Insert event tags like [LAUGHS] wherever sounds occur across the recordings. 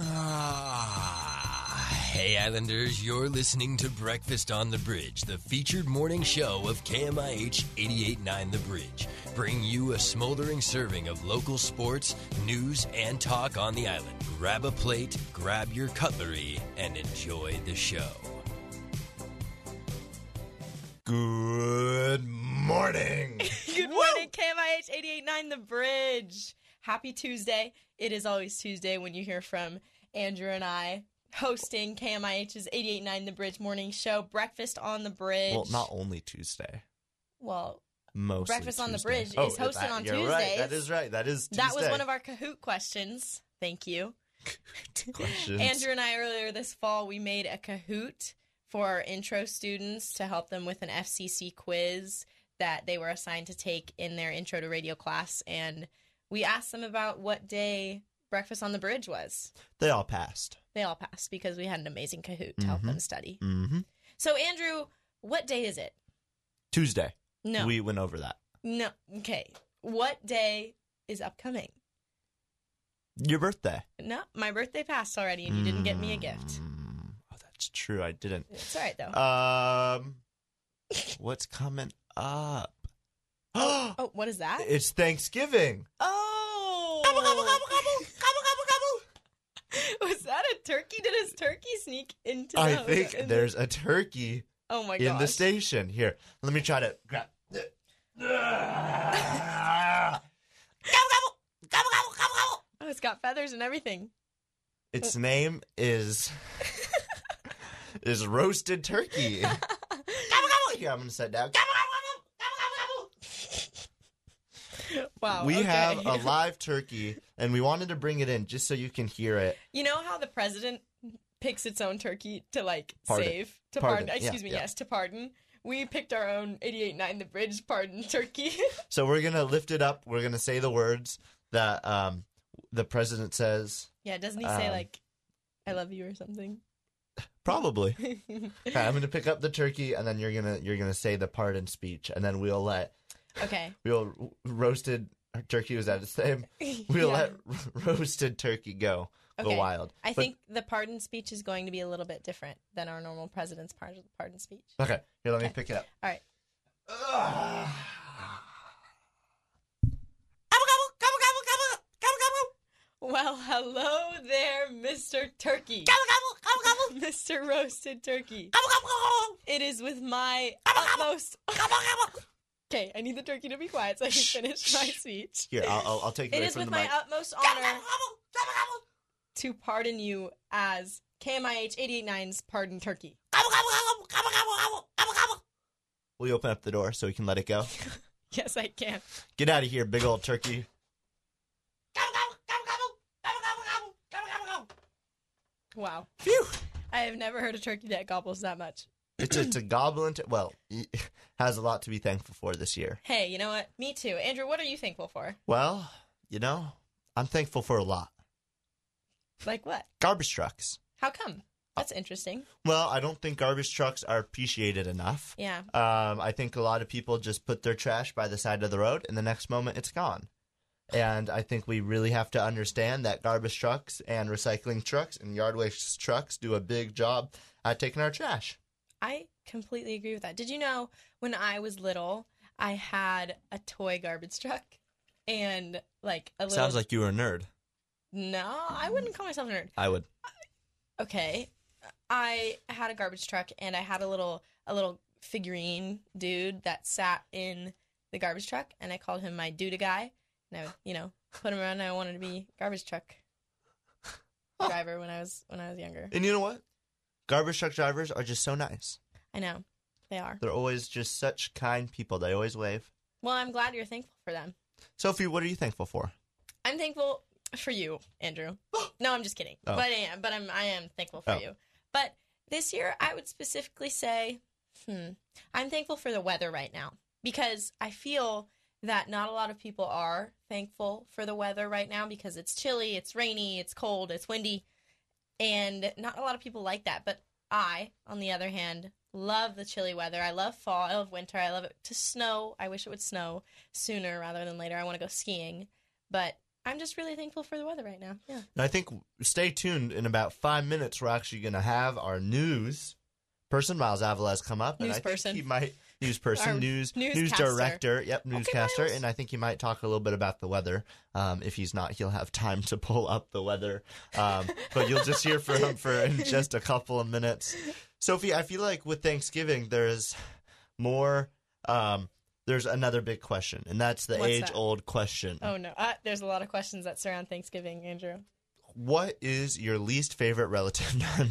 Ah, hey Islanders, you're listening to Breakfast on the Bridge, the featured morning show of KMIH 889 The Bridge, bringing you a smoldering serving of local sports, news, and talk on the island. Grab a plate, grab your cutlery, and enjoy the show. Good morning. [LAUGHS] Good morning, KMIH 889 The Bridge. Happy Tuesday. It is always Tuesday when you hear from Andrew and I hosting KMIH's 889 The Bridge morning show, Breakfast on the Bridge. well, not only Tuesday. Well, Mostly Breakfast on the Bridge Oh, is hosted that- on you're Right. That right. That is Tuesday. that was one of our Kahoot questions. Thank you. [LAUGHS] questions. Andrew and I earlier this fall we made a Kahoot for our intro students to help them with an FCC quiz that they were assigned to take in their intro to radio class and we asked them about what day breakfast on the bridge was. They all passed. They all passed because we had an amazing Kahoot to help Mhm. them study. Mm-hmm. So Andrew, what day is it? Tuesday. No. We went over that. no. Okay. What day is upcoming? Your birthday. No, my birthday passed already and you didn't get me a gift. Mm, Oh, that's true. I didn't. It's all right though. Um, [LAUGHS] what's coming up? Oh, oh, [GASPS] what is that? it's Thanksgiving. Oh! Gobble, gobble, gobble, gobble, gobble, gobble, gobble. [LAUGHS] Was that a turkey? Did his turkey sneak into? I think in the- there's a turkey Oh my in the station. Here, let me try to grab. [LAUGHS] gobble, gobble, gobble, gobble, gobble, gobble. Oh, it's got feathers and everything. Its name is [LAUGHS] is roasted turkey. gobble, gobble. Here, I'm gonna sit down. Gobble, gobble, gobble, gobble, gobble. Wow. We okay. have a [LAUGHS] live turkey, and we wanted to bring it in just so you can hear it. You know how the president picks its own turkey to like Pardon. save to Pardon, pardon? Excuse yeah, me. yeah. Yes, to pardon. We picked our own 88.9 The Bridge pardon turkey. [LAUGHS] So we're gonna lift it up. We're gonna say the words that um, the president says. yeah, doesn't he say Um, like, "I love you" or something? Probably. [LAUGHS] Okay, I'm gonna pick up the turkey, and then you're gonna you're gonna say the pardon speech, and then we'll let okay. [LAUGHS] we'll roasted turkey was that its name. We'll [LAUGHS] Yeah. let [LAUGHS] roasted turkey go Okay. wild. I But- think the pardon speech is going to be a little bit different than our normal president's pardon speech. Okay, here let me pick it up. All right. [SIGHS] Ugh. Well, hello there, Mr. Turkey. Gobble, gobble, gobble, gobble. Mr. Roasted Turkey. Gobble, gobble, gobble. It is with my gobble. utmost. Gobble, gobble. Okay, I need the turkey to be quiet so I can finish my speech. Here, I'll, I'll, I'll take it. It is with my mic. utmost honor to pardon you as KMIH 889's Pardon Turkey. Will you open up the door so we can let it go? [LAUGHS] yes, I can. Get out of here, big old turkey. Wow. Phew. I have never heard a turkey that gobbles that much. It's it's a goblin. T- well, [LAUGHS] has a lot to be thankful for this year. Hey, you know what? Me too. Andrew, what are you thankful for? Well, you know, I'm thankful for a lot. Like what? Garbage trucks. How come? That's interesting. Well, I don't think garbage trucks are appreciated enough. Yeah. Um, I think a lot of people just put their trash by the side of the road, and the next moment it's gone. And I think we really have to understand that garbage trucks and recycling trucks and yard waste trucks do a big job at taking our trash. I completely agree with that. Did you know when I was little, I had a toy garbage truck and like a little. Sounds like you were a nerd. No, I wouldn't call myself a nerd. I would. Okay, I had a garbage truck and I had a little a little figurine dude that sat in the garbage truck, and I called him my Duda guy. And I would, you know, put him around. And I wanted to be garbage truck [LAUGHS] driver when I was when I was younger. And you know what? Garbage truck drivers are just so nice. I know they are. They're always just such kind people. They always wave. Well, I'm glad you're thankful for them. Sophie, what are you thankful for? I'm thankful for you, Andrew. [GASPS] No, I'm just kidding. Oh. But I am. But I'm. I am thankful for Oh. you. But this year, I would specifically say, hmm, I'm thankful for the weather right now because I feel that not a lot of people are thankful for the weather right now because it's chilly, it's rainy, it's cold, it's windy, and not a lot of people like that. But I, on the other hand, love the chilly weather. I love fall. I love winter. I love it to snow. I wish it would snow sooner rather than later. I want to go skiing, but I'm just really thankful for the weather right now. Yeah. And I think stay tuned. In about five minutes, we're actually going to have our news person, Miles Alvarez, come up, and I News think he might news person, news news director, yep, newscaster, Miles. and I think he might talk a little bit about the weather. Um, if he's not, he'll have time to pull up the weather. Um, but you'll just hear from him for in just a couple of minutes. Sophie, I feel like with Thanksgiving, there's more. Um, there's another big question, and that's the What's that? age-old question. Oh no, uh, there's a lot of questions that surround Thanksgiving, Andrew. what is your least favorite relative? [LAUGHS] No,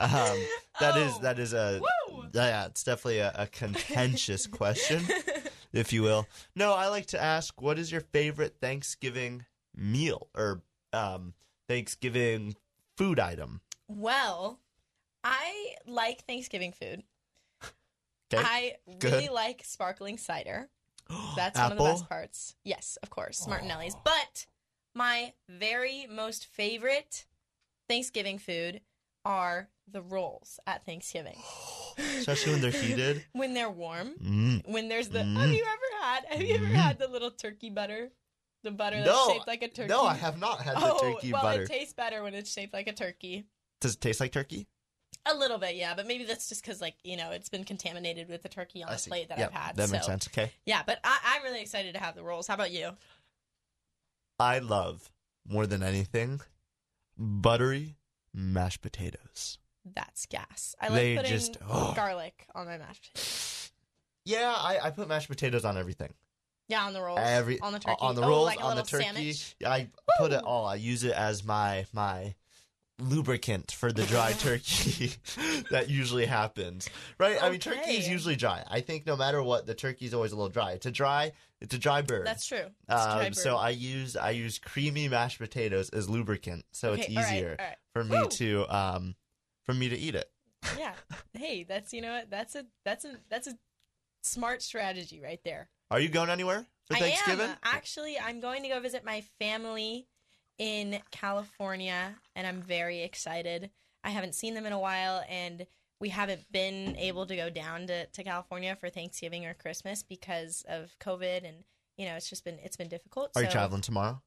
um, that is Oh. that is a Woo! Yeah, it's definitely a, a contentious [LAUGHS] question, if you will. No, I like to ask, what is your favorite Thanksgiving meal or um, Thanksgiving food item? Well, I like Thanksgiving food. [LAUGHS] Okay, I good. really like sparkling cider. [GASPS] That's one of the best parts. Yes, of course, Martinelli's. But my very most favorite Thanksgiving food are the rolls at Thanksgiving. [GASPS] especially when they're heated. [LAUGHS] when they're warm. Mm. When there's the Mm. Have you ever had have you ever Mm. had the little turkey butter? The butter that's shaped like a turkey. No, I have not had the oh, turkey well, butter. it tastes better when it's shaped like a turkey. Does it taste like turkey? A little bit, yeah, but maybe that's just because, like, you know, it's been contaminated with the turkey on I the see. plate that yeah, I've had. That so, makes sense. Okay. Yeah, but I, I'm really excited to have the rolls. How about you? I love more than anything buttery mashed potatoes. That's gas. I like They putting just- oh. garlic on my mashed potatoes. Yeah, I, I put mashed potatoes on everything. Yeah, on the rolls. Every on the turkey. on the Oh, rolls, like a on the little turkey. sandwich? I put it all. I use it as my my lubricant for the dry [LAUGHS] turkey [LAUGHS] that usually happens. Right? I mean, turkey is Okay. usually dry. I think no matter what, the turkey is always a little dry. It's a dry. It's a dry bird. That's true. It's dry Um, so. I use I use creamy mashed potatoes as lubricant, so it's Okay, all right, easier all right. for me Woo! to um for me to eat it. Yeah. Hey, that's you know what? That's a that's a that's a smart strategy right there. Are you going anywhere for Thanksgiving? I am. Actually, I'm going to go visit my family in California, and I'm very excited. I haven't seen them in a while, and we haven't been able to go down to, to California for Thanksgiving or Christmas because of COVID, and you know, it's just been it's been difficult. Are you traveling tomorrow?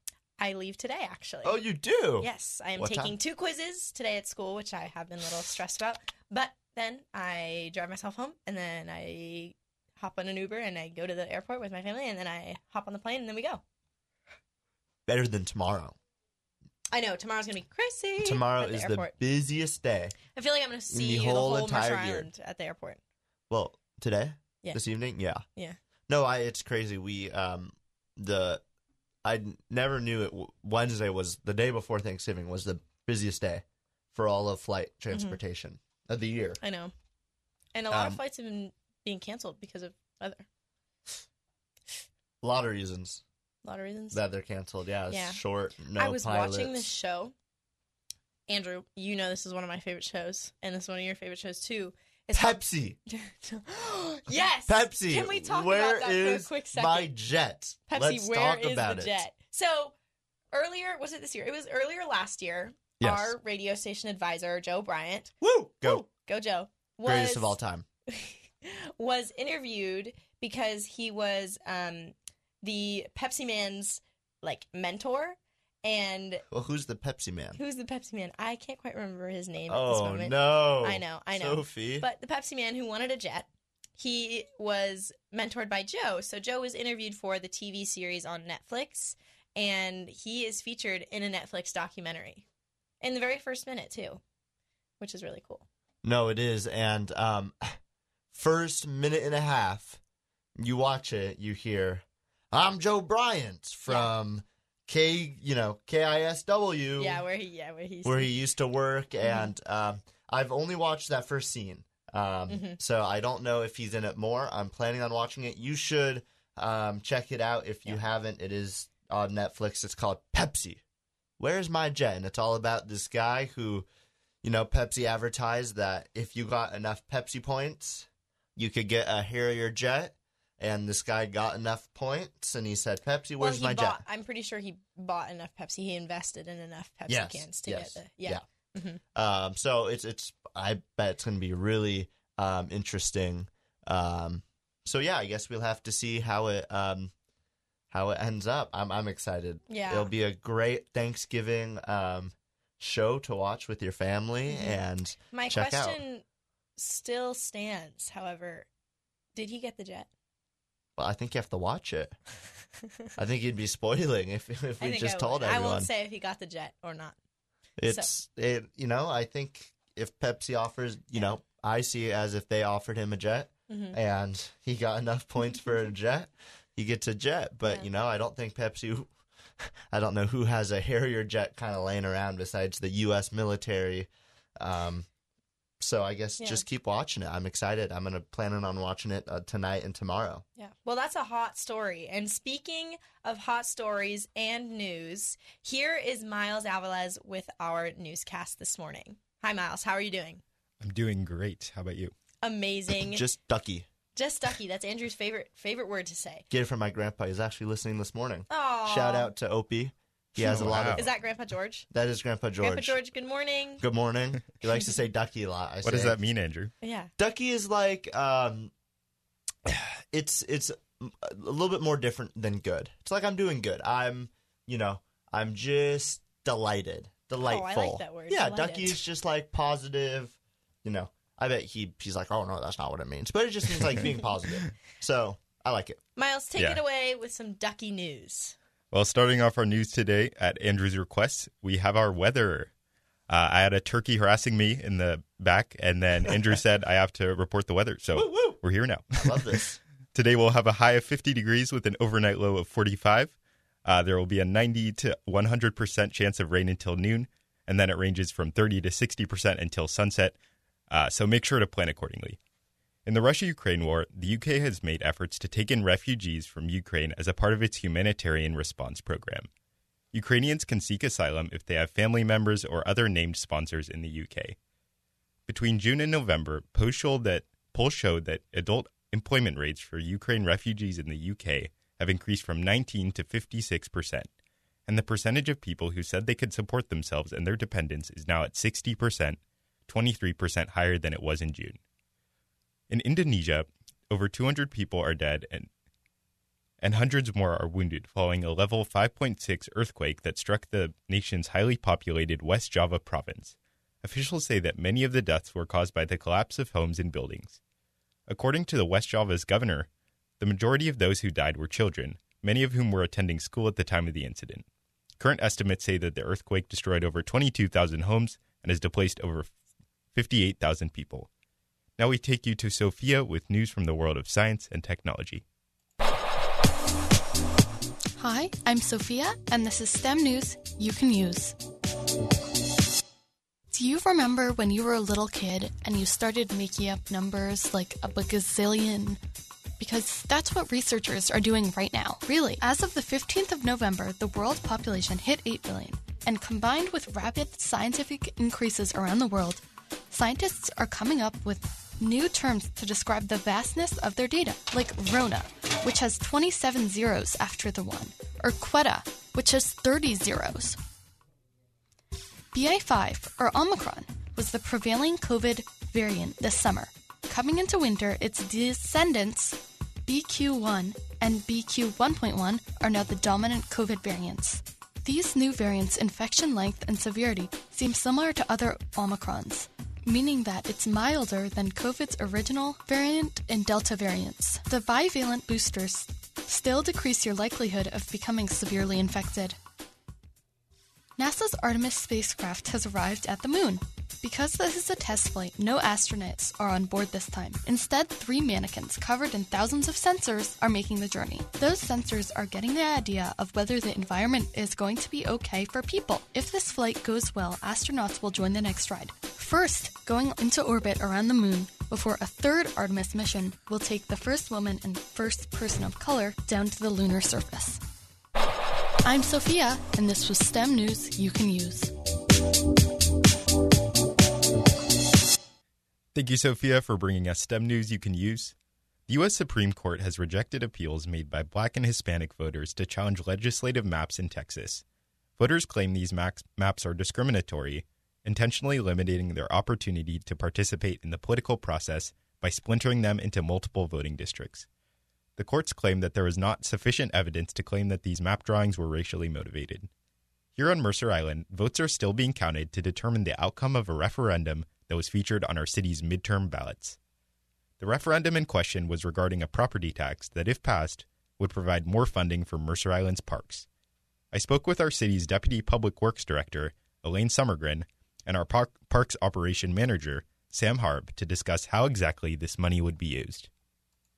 I leave today, actually. Oh, you do. Yes, I am What taking time? two quizzes today at school, which I have been a little stressed about. But then I drive myself home, and then I hop on an Uber, and I go to the airport with my family, and then I hop on the plane, and then we go. Better than tomorrow. I know tomorrow's gonna be crazy. Tomorrow the is airport. the busiest day. I feel like I'm gonna see the whole whole, entire Mercer year. Island at the airport. Well, today, Yeah. this evening, yeah, Yeah. No, I. It's crazy. We um the I never knew it. Wednesday was the day before Thanksgiving was the busiest day for all of flight Mm-hmm. transportation of the year. I know, and a lot Um, of flights have been being canceled because of weather. A [SIGHS] lot of reasons A lot of reasons. that they're canceled. Yeah, Yeah. short. No I was pilots. watching this show. Andrew, you know this is one of my favorite shows, and this is one of your favorite shows too. It's called- Pepsi. [LAUGHS] yes, Pepsi. Can we talk Where about that is for a quick second? my jet? Pepsi, Let's where talk is about the it. jet? So earlier, was it this year? It was earlier last year. Yes. Our radio station advisor, Joe Bryant, Woo! Go. Woo, go Joe, was, Greatest of all time. [LAUGHS] was interviewed because he was um, the Pepsi Man's like mentor. And Well, who's the Pepsi man? who's the Pepsi Man? I can't quite remember his name at this Oh moment. no! I know, I know. Sophie. But the Pepsi Man who wanted a jet, he was mentored by Joe. So Joe was interviewed for the TV series on Netflix, and he is featured in a Netflix documentary in the very first minute too, which is really cool. No, it is. And um, first minute and a half, you watch it, you hear, "I'm Joe Bryant from K, you know KISW, Yeah, where he, yeah, where he's where he used to work." And um, I've only watched that first scene, um, Mhm. so I don't know if he's in it more. I'm planning on watching it. You should um, check it out if you Yeah. haven't. It is on Netflix. It's called Pepsi. Where's my jet? And it's all about this guy who you know, Pepsi advertised that if you got enough Pepsi points, you could get a Harrier jet. And this guy got enough points, and he said, "Pepsi, where's he my bought, jet?" I'm pretty sure he bought enough Pepsi. He invested in enough Pepsi Yes, cans to yes, get the yeah. Mhm. Um, so it's it's. I bet it's going to be really um, interesting. Um, so yeah, I guess we'll have to see how it um, how it ends up. I'm I'm excited. Yeah. It'll be a great Thanksgiving um, show to watch with your family Mhm. and My check out. question still stands. However, did he get the jet? well, I think you have to watch it. [LAUGHS] I think you'd be spoiling if if we just I told would. I won't say if he got the jet or not. It's it you know, I think if Pepsi offers, you know, I see it as if they offered him a jet Mhm. and he got enough points for a jet, he gets a jet. But Yeah. you know, I don't think Pepsi. [LAUGHS] I don't know who has a Harrier jet kind of laying around besides the U.S. military. Um, so I guess Yeah. just keep watching it. I'm excited. I'm gonna planning on watching it uh, tonight and tomorrow. Yeah. Well, that's a hot story. And speaking of hot stories and news, here is Miles Alvarez with our newscast this morning. Hi, Miles. How are you doing? I'm doing great. How about you? Amazing. [LAUGHS] Just ducky. Just ducky. That's Andrew's favorite favorite word to say. Get it from my grandpa. He's actually listening this morning. Oh, Shout out to Opie. He has a lot Wow. of. Is that Grandpa George? That is Grandpa George. Grandpa George. Good morning. Good morning. He likes to [LAUGHS] say ducky a lot. I What say. does that mean, Andrew? Yeah. Ducky is like um, [SIGHS] it's it's a little bit more different than good. It's like I'm doing good. I'm you know I'm just delighted, delightful. Oh, I like that word, Yeah, delighted. Ducky is just like positive. You know, I bet he he's like, oh no, that's not what it means, but it just means like being [LAUGHS] positive. So I like it. Miles, take Yeah. it away with some ducky news. Well, starting off our news today at Andrew's request, we have our weather. Uh, I had a turkey harassing me in the back, and then Andrew said I have to report the weather. So Woo woo! we're here now. I love this. [LAUGHS] Today we'll have a high of 50 degrees with an overnight low of 45. Uh, there will be a 90 to 100% chance of rain until noon, and then it ranges from 30 to 60% until sunset. Uh, so make sure to plan accordingly. In the Russia Ukraine war, the UK has made efforts to take in refugees from Ukraine as a part of its humanitarian response program. Ukrainians can seek asylum if they have family members or other named sponsors in the UK. Between June and November, polls showed that, polls showed that adult employment rates for Ukraine refugees in the UK have increased from 19 to 56 percent, and the percentage of people who said they could support themselves and their dependents is now at 60 percent, 23 percent higher than it was in June. In Indonesia, over 200 people are dead and and hundreds more are wounded following a level 5.6 earthquake that struck the nation's highly populated West Java province. Officials say that many of the deaths were caused by the collapse of homes and buildings. According to the West Java's governor, the majority of those who died were children, many of whom were attending school at the time of the incident. Current estimates say that the earthquake destroyed over 22,000 homes and has displaced over 58,000 people. Now we take you to Sophia with news from the world of science and technology. Hi, I'm Sophia, and this is STEM news you can use. Do you remember when you were a little kid and you started making up numbers like a gazillion? Because that's what researchers are doing right now. Really, as of the 15th of November, the world population hit 8 billion. And combined with rapid scientific increases around the world, scientists are coming up with new terms to describe the vastness of their data, like Ronna, which has 27 zeros after the one, or Quetta, which has 30 zeros. BA5, or Omicron, was the prevailing COVID variant this summer. Coming into winter, its descendants, BQ1 and BQ1.1, are now the dominant COVID variants. These new variants' infection length and severity seem similar to other Omicrons, meaning that it's milder than COVID's original variant and Delta variants. The bivalent boosters still decrease your likelihood of becoming severely infected. NASA's Artemis spacecraft has arrived at the moon. Because this is a test flight, no astronauts are on board this time. Instead, three mannequins covered in thousands of sensors are making the journey. Those sensors are getting the idea of whether the environment is going to be okay for people. If this flight goes well, astronauts will join the next ride. First, going into orbit around the moon before a third Artemis mission will take the first woman and first person of color down to the lunar surface. I'm Sophia, and this was STEM news you can use. Thank you, Sophia, for bringing us STEM news you can use. The U.S. Supreme Court has rejected appeals made by black and Hispanic voters to challenge legislative maps in Texas. Voters claim these maps are discriminatory, intentionally limiting their opportunity to participate in the political process by splintering them into multiple voting districts. The courts claimed that there was not sufficient evidence to claim that these map drawings were racially motivated. Here on Mercer Island, votes are still being counted to determine the outcome of a referendum that was featured on our city's midterm ballots. The referendum in question was regarding a property tax that, if passed, would provide more funding for Mercer Island's parks. I spoke with our city's Deputy Public Works Director, Elaine Summergren, and our par- Parks Operation Manager, Sam Harb, to discuss how exactly this money would be used.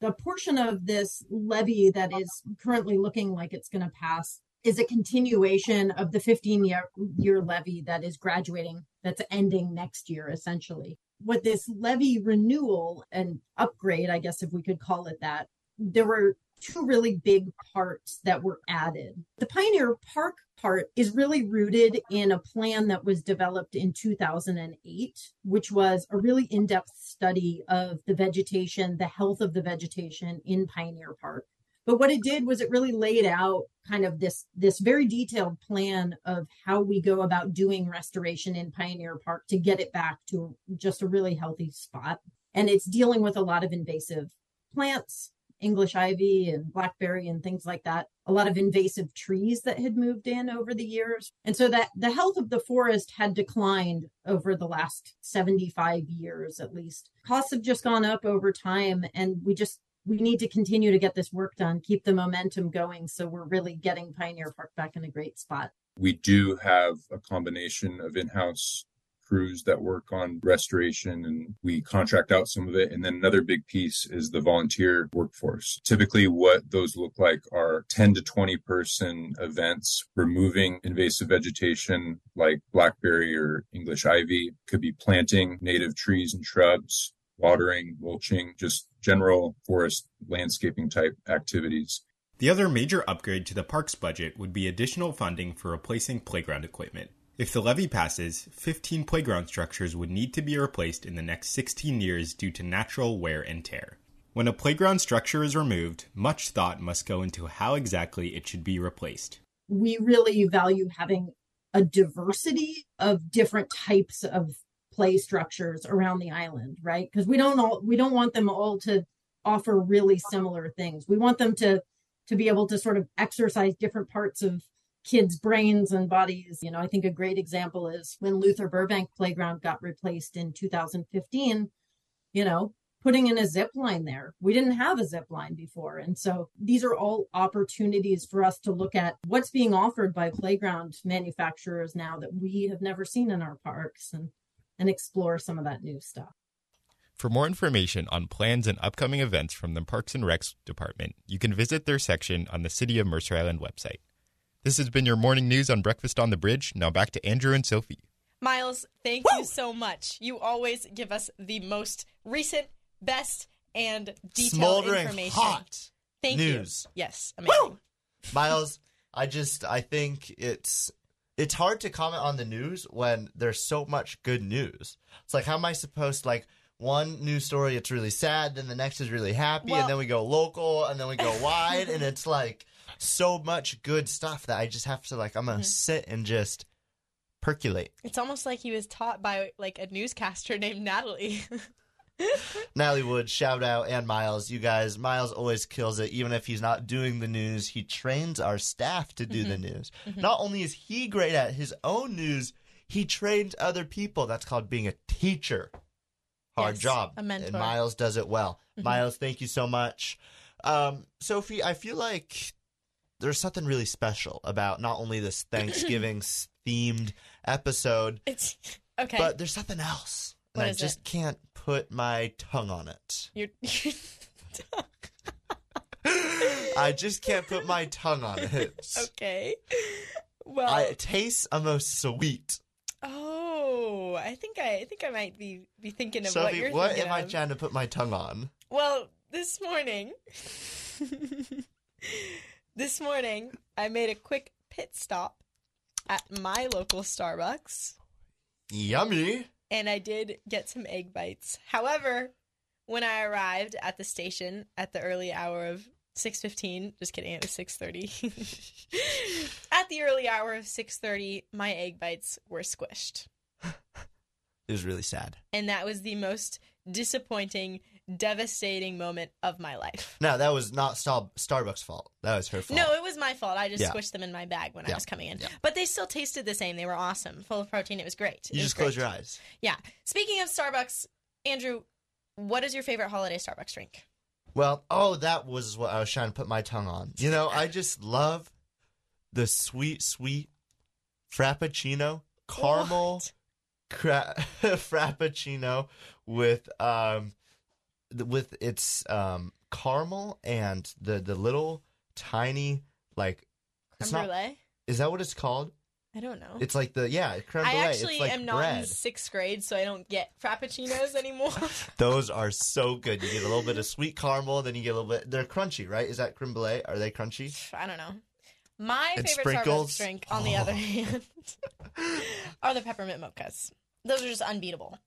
The portion of this levy that is currently looking like it's going to pass is a continuation of the 15 year, year levy that is graduating, that's ending next year, essentially. With this levy renewal and upgrade, I guess if we could call it that, there were two really big parts that were added. The Pioneer Park part is really rooted in a plan that was developed in 2008, which was a really in depth study of the vegetation, the health of the vegetation in Pioneer Park. But what it did was it really laid out kind of this this very detailed plan of how we go about doing restoration in Pioneer Park to get it back to just a really healthy spot. And it's dealing with a lot of invasive plants, English ivy and blackberry and things like that. A lot of invasive trees that had moved in over the years. And so that the health of the forest had declined over the last 75 years at least. Costs have just gone up over time and we just we need to continue to get this work done, keep the momentum going so we're really getting Pioneer Park back in a great spot. We do have a combination of in-house crews that work on restoration and we contract out some of it. And then another big piece is the volunteer workforce. Typically what those look like are 10 to 20 person events, removing invasive vegetation like blackberry or English ivy, could be planting native trees and shrubs, watering, mulching, just general forest landscaping type activities. The other major upgrade to the park's budget would be additional funding for replacing playground equipment. If the levy passes, 15 playground structures would need to be replaced in the next 16 years due to natural wear and tear. When a playground structure is removed, much thought must go into how exactly it should be replaced. We really value having a diversity of different types of play structures around the island, right? Because we don't all we don't want them all to offer really similar things. We want them to to be able to sort of exercise different parts of kids' brains and bodies. You know, I think a great example is when Luther Burbank Playground got replaced in 2015, you know, putting in a zip line there. We didn't have a zip line before. And so these are all opportunities for us to look at what's being offered by playground manufacturers now that we have never seen in our parks and and explore some of that new stuff. For more information on plans and upcoming events from the Parks and Recs Department, you can visit their section on the City of Mercer Island website. This has been your morning news on Breakfast on the Bridge. Now back to Andrew and Sophie. Miles, thank Woo! you so much. You always give us the most recent, best, and detailed Smoldering information. hot thank news. you. Yes, amazing. Woo! Miles, I just I think it's it's hard to comment on the news when there's so much good news. It's like how am I supposed to like one news story it's really sad, then the next is really happy, Well- and then we go local, and then we go wide, and it's like so much good stuff that I just have to like I'm gonna mm-hmm. sit and just percolate. It's almost like he was taught by like a newscaster [LAUGHS] named Natalie. [LAUGHS] Natalie Wood, shout out, and Miles. You guys, Miles always kills it. Even if he's not doing the news, he trains our staff to do the mm-hmm. news. Mm-hmm. Not only is he great at his own news, he trains other people. That's called being a teacher. Hard Yes, job. a mentor. And Miles does it well. Miles, thank you so much. Um, Sophie, I feel like there's something really special about not only this [CLEARS THROAT] Thanksgiving themed episode, it's okay. but there's something else. And What I just it? can't put my tongue on it. You're, [LAUGHS] I just can't put my tongue on it. okay. Well, I, it tastes almost sweet. oh, I think I, I think I might be be thinking of Sophie, what you're what thinking am I of. trying to put my tongue on? Well, this morning, [LAUGHS] this morning, I made a quick pit stop at my local Starbucks, Yummy. and I did get some egg bites. However, when I arrived at the station at the early hour of 6:15, just kidding, it was 6:30. [LAUGHS] at the early hour of 6:30, my egg bites were squished. [LAUGHS] It was really sad. and that was the most disappointing devastating moment of my life. No, that was not Star- Starbucks' fault. That was her fault. No, it was my fault. I just Yeah. squished them in my bag when I was coming in. Yeah. But they still tasted the same. They were awesome, full of protein. It was great. you was just close your eyes. Yeah. Speaking of Starbucks, Andrew, what is your favorite holiday Starbucks drink? Well, oh, that was what I was trying to put my tongue on. You know, I just love the sweet, sweet frappuccino, caramel cra- [LAUGHS] frappuccino with um with its um caramel and the the little tiny like Creme not brulee? is that what it's called? I don't know. It's like the yeah creme I actually it's like am not bread. in sixth grade, so I don't get frappuccinos [LAUGHS] anymore. [LAUGHS] Those are so good. You get a little bit of sweet caramel, then you get a little bit. They're crunchy, right? Is that creme brulee? Are they crunchy? I don't know. My And favorite sprinkles? Starbucks drink, on the Oh. other hand, [LAUGHS] are the peppermint mochas. Those are just unbeatable.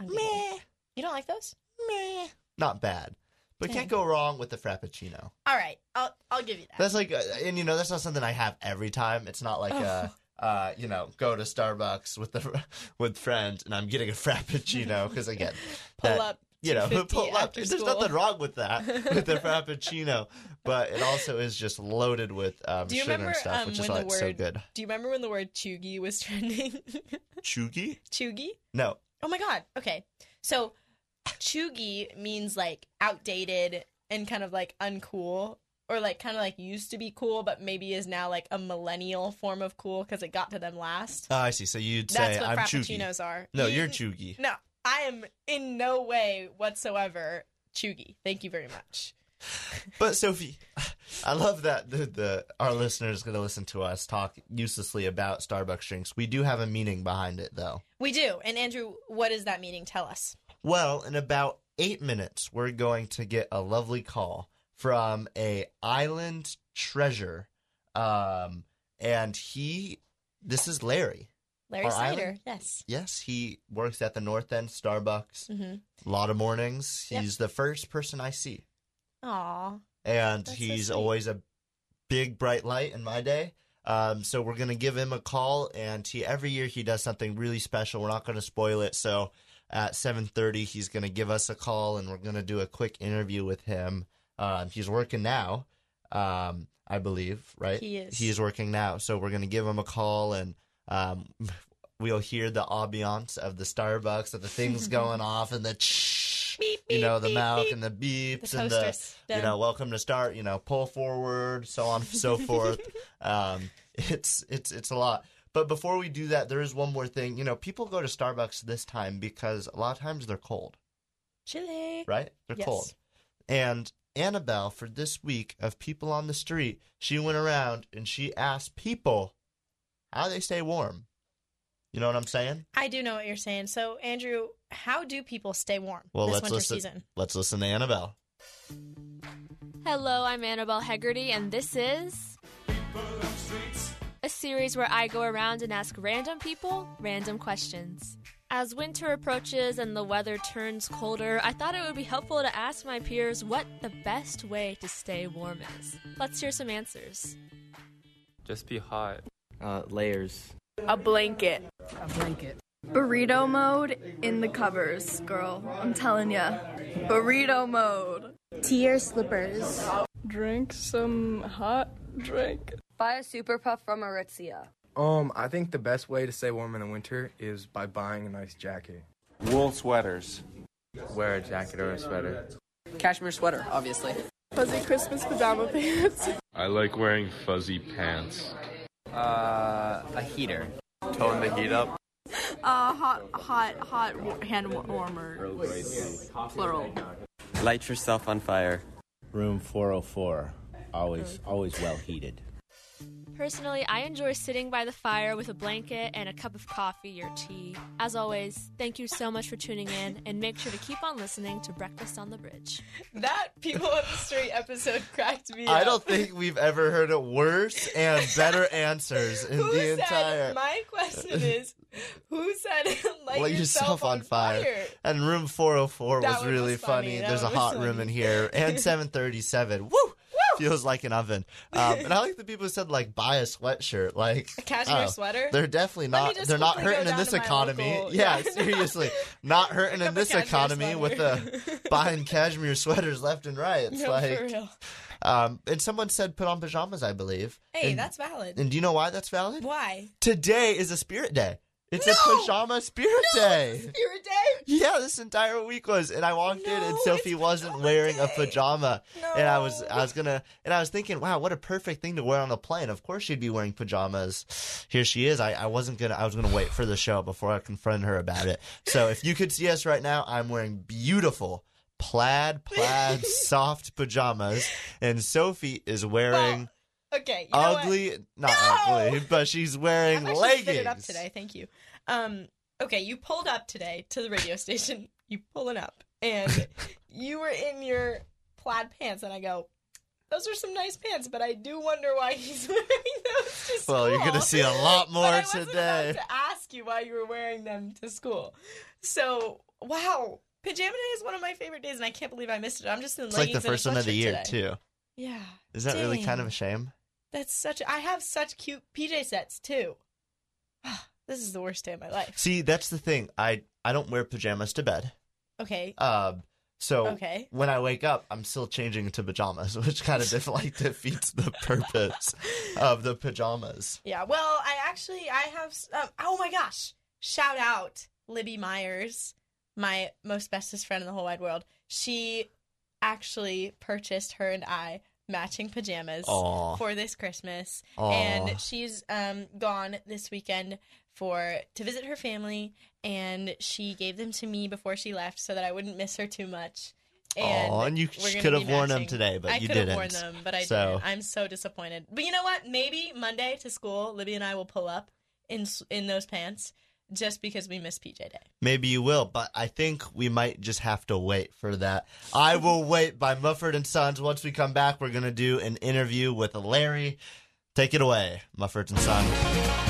Unbeatable. You don't like those? Meh. Not bad, but can't go wrong with the frappuccino. All right, I'll I'll give you that. That's like, uh, and you know, that's not something I have every time. It's not like uh uh, you know, go to Starbucks with the [LAUGHS] with friends, and I'm getting a frappuccino [LAUGHS] because again, Pull that- up. you know, 250 [LAUGHS] pull up. after There's school. nothing wrong with that with the frappuccino, but it also is just loaded with um, Do you sugar remember and stuff, um, which is when why the it's word? so good. Do you remember when the word cheugy was trending? Cheugy? cheugy? No, Oh my god. Okay. So cheugy means like outdated and kind of like uncool or like kind of like used to be cool but maybe is now like a millennial form of cool cuz it got to them last. oh, I see. So you'd That's say what I'm frappuccinos are. No, You- you're Cheugy. No, I am in no way whatsoever cheugy. Thank you very much. [LAUGHS] But Sophie, I love that the, the our listeners going to listen to us talk uselessly about Starbucks drinks. We do have a meaning behind it, though. We do. And Andrew, what is that meaning? Tell us. Well, in about eight minutes, we're going to get a lovely call from a island treasure, um, and he. This is Larry. Larry Our Snyder. island? Yes. Yes, he works at the North End Starbucks. Mm-hmm. A lot of mornings. Yep. He's the first person I see. Aw. and so he's sweet. always a big bright light in my day. Um, so we're gonna give him a call, and he every year he does something really special. We're not gonna spoil it. So at seven thirty, he's gonna give us a call, and we're gonna do a quick interview with him. Um, he's working now, um, I believe, right? He is. He's working now, so we're gonna give him a call, and um, [LAUGHS] we'll hear the ambiance of the Starbucks, of the things [LAUGHS] going off, and the. Beep, you know the beep, milk beep. and the beeps The and the toasters. you know welcome to start you know pull forward so on and so forth [LAUGHS] um it's it's it's a lot but before we do that there is one more thing you know people go to starbucks this time because a lot of times they're cold Chile. right they're Yes. cold and annabelle for this week of people on the street she went around and she asked people how they stay warm you know what i'm saying I do know what you're saying. So, Andrew, how do people stay warm well this let's winter listen season? let's listen to annabelle Hello, I'm Annabelle Hegarty, and this is a series where I go around and ask random people random questions. As winter approaches and the weather turns colder, I thought it would be helpful to ask my peers what the best way to stay warm is. Let's hear some answers. Just be hot. Uh, layers. A blanket. A blanket. Burrito mode in the covers, girl. I'm telling ya. Burrito mode. Tea or slippers. Drink some hot drink. Buy a super puff from Aritzia. Um, I think the best way to stay warm in the winter is by buying a nice jacket. Wool sweaters. Wear a jacket or a sweater. Cashmere sweater, obviously. Fuzzy Christmas pajama pants. I like wearing fuzzy pants. Uh, a heater. Tone the heat up. Uh, hot, hot, hot hand wa- warmer. Plural. Light yourself on fire. Room 404. Always, always well heated. Personally, I enjoy sitting by the fire with a blanket and a cup of coffee or tea. As always, thank you so much for tuning in, and make sure to keep on listening to Breakfast on the Bridge. That People on the Street episode cracked me I up. don't think we've ever heard it worse and better answers in Who the said, entire. My question is, who said [LAUGHS] light, Light yourself, on fire? And room 404 That was really was funny. funny. There's a one was hot room in here. And [LAUGHS] 737. Woo! [LAUGHS] feels like an oven. Um, and I like the people who said like buy a sweatshirt, like A cashmere oh, sweater? They're definitely not. They're not hurting in this economy. local- [LAUGHS] Yeah, Yeah. seriously, not hurting in this economy with the buying cashmere sweaters left and right. It's No, like, for real. um, and someone said put on pajamas, I believe. Hey, And- that's valid. And do you know why that's valid? Why? Today is a spirit day. It's a pajama spirit day. Spirit Day? Yeah, this entire week was, and I walked in and Sophie wasn't wearing a pajama, and I was, I was gonna, and I was thinking, wow, what a perfect thing to wear on a plane. Of course, she'd be wearing pajamas. Here she is. I, I wasn't gonna, I was gonna wait for the show before I confronted her about it. So if you could see us right now, I'm wearing beautiful plaid, plaid, [LAUGHS] soft pajamas, and Sophie is wearing Okay. You know what? ugly, not ugly, but she's wearing actually leggings. fitted up today. Thank you. Um. Okay, you pulled up today to the radio [LAUGHS] station. You pulling up, and [LAUGHS] you were in your plaid pants, and I go, "Those are some nice pants," but I do wonder why he's [LAUGHS] wearing those to school. Well, you're gonna see a lot more But I wasn't today. to ask you why you were wearing them to school. So, wow, pajama day is one of my favorite days, and I can't believe I missed it. I'm just in It's like the leggings and a first one of the year today. too. Yeah. Is that really kind of a shame? That's such. I have such cute PJ sets too. this is the worst day of my life. See, that's the thing. I I don't wear pajamas to bed. Okay. Um, so Okay. when I wake up, I'm still changing into pajamas, [LAUGHS] which kind of def- like defeats the [LAUGHS] purpose of the pajamas. Yeah. Well, I actually I have. Um, oh my gosh! Shout out Libby Myers, my most bestest friend in the whole wide world. She actually purchased her and I matching pajamas Aw. for this Christmas, Aw. and she's um gone this weekend for to visit her family, and she gave them to me before she left so that I wouldn't miss her too much. And, Aw, and you could have worn them today, but I you could have worn didn't. them, but I So- didn't. I'm so disappointed. But you know what? Maybe Monday to school, Libby and I will pull up in in those pants just because we missed PJ Day. Maybe you will, but I think we might just have to wait for that. I will [LAUGHS] wait by Mumford and Sons. Once we come back, we're gonna do an interview with Larry. Take it away, Mumford and Son.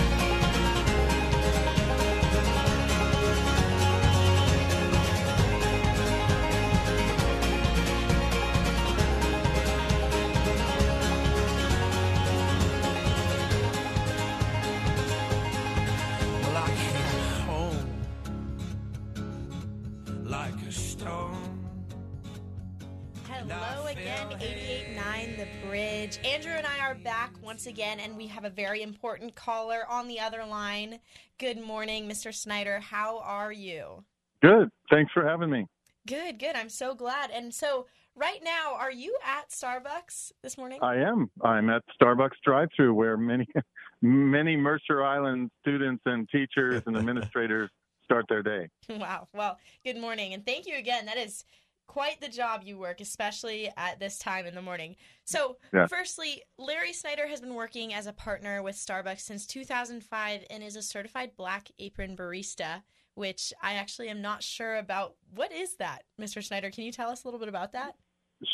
Once again, and we have a very important caller on the other line. Good morning, Mr. Snyder. How are you? Good. Thanks for having me. Good, good. I'm so glad. And so, right now, are you at Starbucks this morning? I am. I'm at Starbucks drive-through where many, [LAUGHS] many Mercer Island students and teachers and [LAUGHS] administrators start their day. Wow. Well, good morning. And thank you again. That is quite the job you work, especially at this time in the morning. So, Yeah. firstly, Larry Snyder has been working as a partner with Starbucks since 2005 and is a certified black apron barista, which I actually am not sure about. What is that, Mr. Snyder? Can you tell us a little bit about that?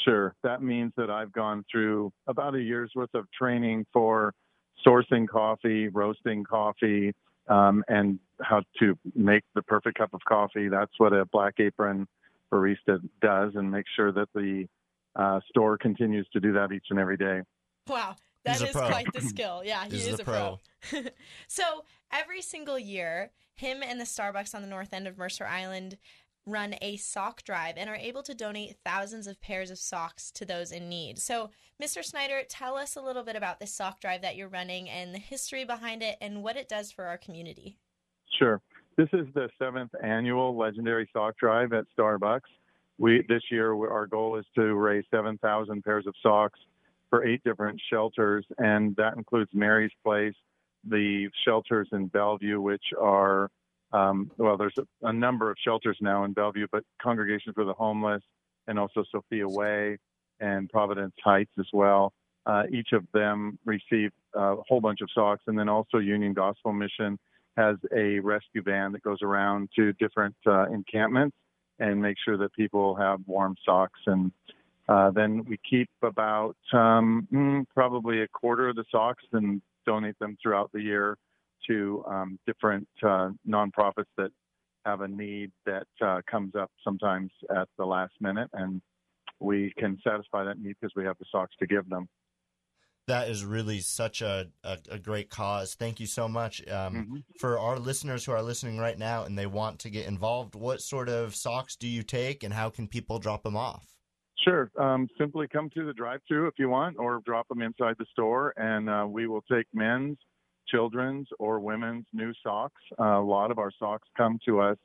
Sure. That means that I've gone through about a year's worth of training for sourcing coffee, roasting coffee, um, and how to make the perfect cup of coffee. That's what a black apron barista does, and make sure that the uh, store continues to do that each and every day. Wow, that He's is pro. quite the skill. Yeah, he He's is the a pro. [LAUGHS] so every single year, him and the Starbucks on the north end of Mercer Island run a sock drive and are able to donate thousands of pairs of socks to those in need. So, Mr. Snyder, tell us a little bit about this sock drive that you're running and the history behind it and what it does for our community. Sure. This is the seventh annual Legendary Sock Drive at Starbucks. We this year our goal is to raise 7,000 pairs of socks for eight different shelters, and that includes Mary's Place, the shelters in Bellevue, which are um, well, there's a, a number of shelters now in Bellevue, but Congregation for the Homeless, and also Sophia Way and Providence Heights as well. Uh, each of them received a whole bunch of socks, and then also Union Gospel Mission has a rescue van that goes around to different uh, encampments and make sure that people have warm socks. And uh, then we keep about um, mm, probably a quarter of the socks and donate them throughout the year to um, different uh, nonprofits that have a need that uh, comes up sometimes at the last minute. And we can satisfy that need because we have the socks to give them. That is really such a, a, a great cause. Thank you so much. Um, For our listeners who are listening right now and they want to get involved, what sort of socks do you take and how can people drop them off? Sure. Um, simply come to the drive-through if you want, or drop them inside the store, and uh, we will take men's, children's, or women's new socks. Uh, a lot of our socks come to us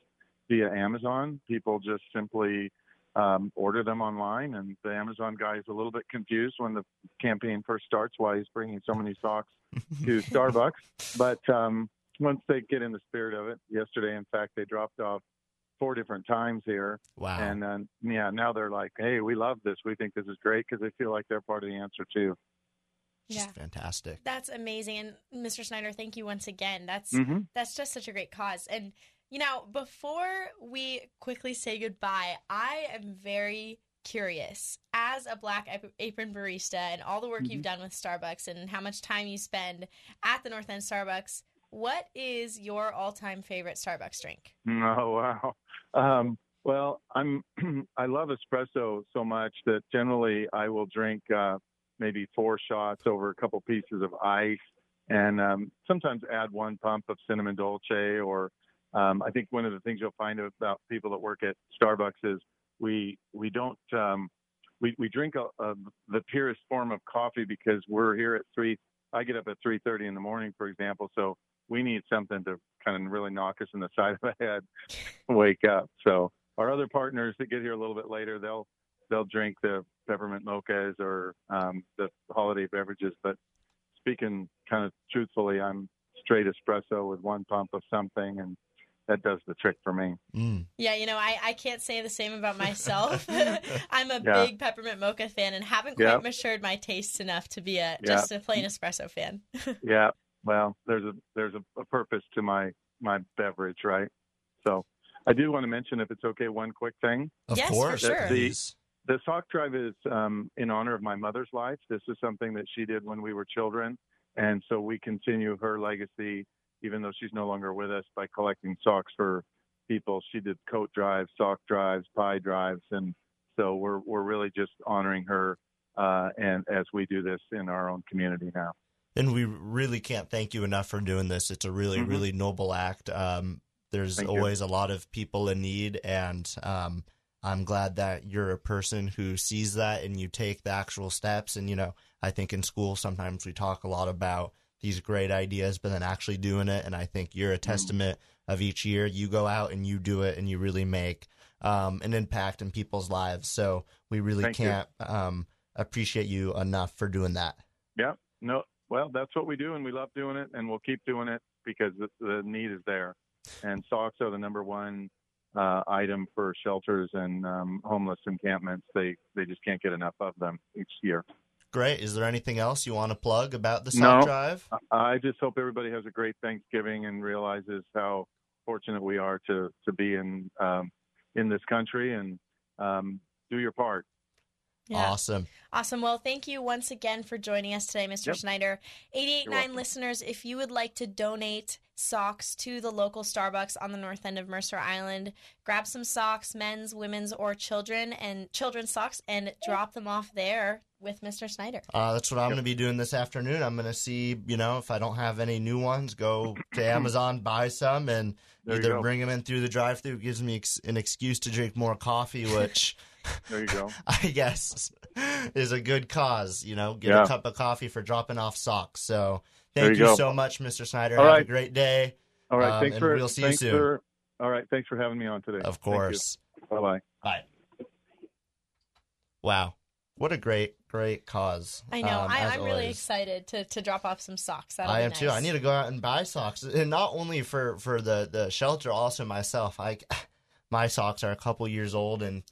via Amazon. People just simply um, order them online, and the Amazon guy is a little bit confused when the campaign first starts why he's bringing so many socks [LAUGHS] to Starbucks. But um, once they get in the spirit of it, yesterday, in fact, they dropped off four different times here. Wow. And uh, yeah, now they're like, hey, we love this. We think this is great because they feel like they're part of the answer too. Yeah. Fantastic. That's amazing. And Mr. Snyder, thank you once again. That's Mhm. that's just such a great cause. And you know, before we quickly say goodbye, I am very curious as a black apron barista and all the work you've done with Starbucks and how much time you spend at the North End Starbucks, what is your all-time favorite Starbucks drink? [LAUGHS] Oh wow. Um, well, I'm [CLEARS THROAT] I love espresso so much that generally I will drink uh, maybe four shots over a couple pieces of ice, and um, sometimes add one pump of cinnamon dolce. Or um, I think one of the things you'll find about people that work at Starbucks is we we don't um, we we drink a, a, the purest form of coffee because we're here at three. I get up at three thirty in the morning, for example, so we need something to kind of really knock us in the [LAUGHS] side of the head, wake up. So our other partners that get here a little bit later, they'll they'll drink the peppermint mochas or um, the holiday beverages. But speaking kind of truthfully, I'm straight espresso with one pump of something, and that does the trick for me. Yeah, you know, I, I can't say the same about myself. [LAUGHS] [LAUGHS] I'm a Yeah. big peppermint mocha fan and haven't quite Yep. matured my taste enough to be a Yeah. just a plain espresso fan. [LAUGHS] yeah. Well, there's a there's a, a purpose to my my beverage, right? So I do want to mention, if it's okay, one quick thing. Of Yes, for course, That sure. The, the sock drive is um, in honor of my mother's life. This is something that she did when we were children, and so we continue her legacy, even though she's no longer with us, by collecting socks for people. She did coat drives, sock drives, pie drives, and so we're we're really just honoring her, uh, and as we do this in our own community now. And we really can't thank you enough for doing this. It's a really, Mhm. really noble act. Um, there's Thank you. always a lot of people in need, and um, I'm glad that you're a person who sees that and you take the actual steps. And, you know, I think in school sometimes we talk a lot about these great ideas, but then actually doing it. And I think you're Mm-hmm. a testament of each year. You go out and you do it and you really make um, an impact in people's lives. So we really Thank can't um, appreciate you enough for doing that. Yeah. No. Well, that's what we do, and we love doing it, and we'll keep doing it because the, the need is there. And socks are the number one uh, item for shelters and um, homeless encampments. They they just can't get enough of them each year. Great. Is there anything else you want to plug about the sock no, drive? I I just hope everybody has a great Thanksgiving and realizes how fortunate we are to to be in um, in this country and um, do your part. Yeah. Awesome. Awesome. Well, thank you once again for joining us today, Mr. Yep. Snyder. You're 889 listeners, if you would like to donate socks to the local Starbucks on the north end of Mercer Island, grab some socks, men's, women's, or children and children's socks, and drop them off there with Mr. Snyder. Uh, that's what I'm going to be doing this afternoon. I'm going to see, you know, if I don't have any new ones, go to [LAUGHS] Amazon, buy some, and There either bring them in through the drive-through. Gives me ex- an excuse to drink more coffee, which [LAUGHS] There you go. [LAUGHS] I guess is a good cause. You know, get Yeah. a cup of coffee for dropping off socks. So There thank you you, so much, Mr. Snyder. All have a great day. All right. Um, thanks and for we'll see you soon. for all right. Thanks for having me on today. Of course. Bye bye. Bye. Wow, what a great, great cause. I know. um, I, I'm really excited to, to drop off some socks. That'll I be am too. I need to go out and buy socks, and not only for for the the shelter, also myself. I [SIGHS] my socks are a couple years old, and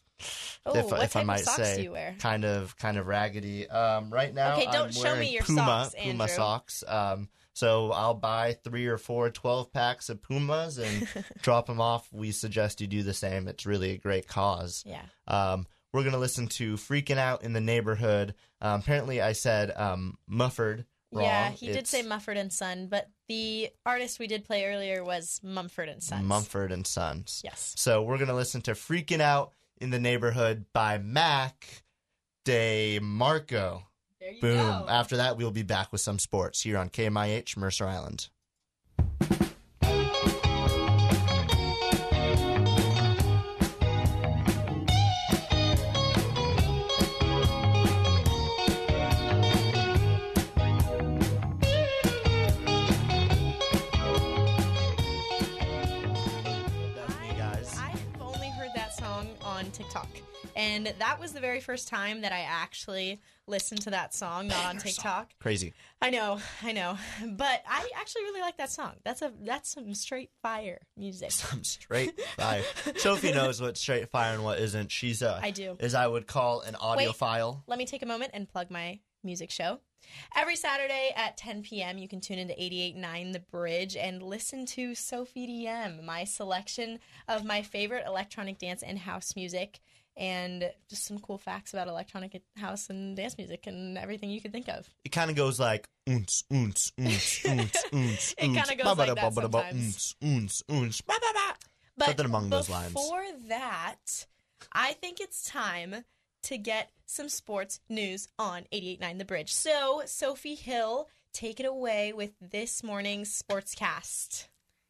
Oh, if, what if I type of might socks say, do you wear? kind of kind of raggedy. Um, right now, Okay, don't I'm show wearing me your Puma socks, Puma Andrew. socks. Um, so I'll buy three or four 12 packs of Pumas and [LAUGHS] drop them off. We suggest you do the same. It's really a great cause. Yeah. Um, we're gonna listen to "Freaking Out in the Neighborhood." Um, apparently, I said um, Mufford. Wrong. Yeah, he did say Mumford and Son, but the artist we did play earlier was Mumford and Sons. Mumford and Sons. Yes. So we're gonna listen to "Freaking Out in the Neighborhood" by Mac. De Marco. There you Boom. go. After that, we'll be back with some sports here on KMIH Mercer Island. And that was the very first time that I actually listened to that song, not on TikTok. Crazy. I know, I know. But I actually really like that song. That's a that's some straight fire music. Some straight [LAUGHS] fire. Sophie knows what's straight fire and what isn't. She's a, I do. as I would call, an audiophile. Let me take a moment and plug my music show. Every Saturday at 10 p.m., you can tune into 88.9 The Bridge and listen to Sophie DM, my selection of my favorite electronic dance and house music, and just some cool facts about electronic house and dance music and everything you could think of. It kind of goes like oons, oons, oons, oons, oons. It kinda goes like that sometimes. Oons, oons, oons, ba, ba, ba. But Something among those lines. Before that, I think it's time to get some sports news on 88.9 The Bridge. So, Sophie Hill, take it away with this morning's sportscast.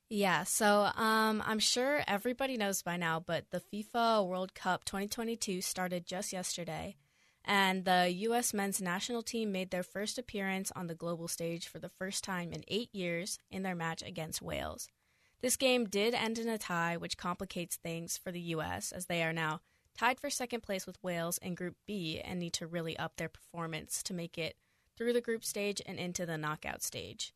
Yeah, so um, I'm sure everybody knows by now, but the FIFA World Cup 2022 started just yesterday, and the U.S. men's national team made their first appearance on the global stage for the first time in eight years in their match against Wales. This game did end in a tie, which complicates things for the U.S., as they are now tied for second place with Wales in Group B and need to really up their performance to make it through the group stage and into the knockout stage.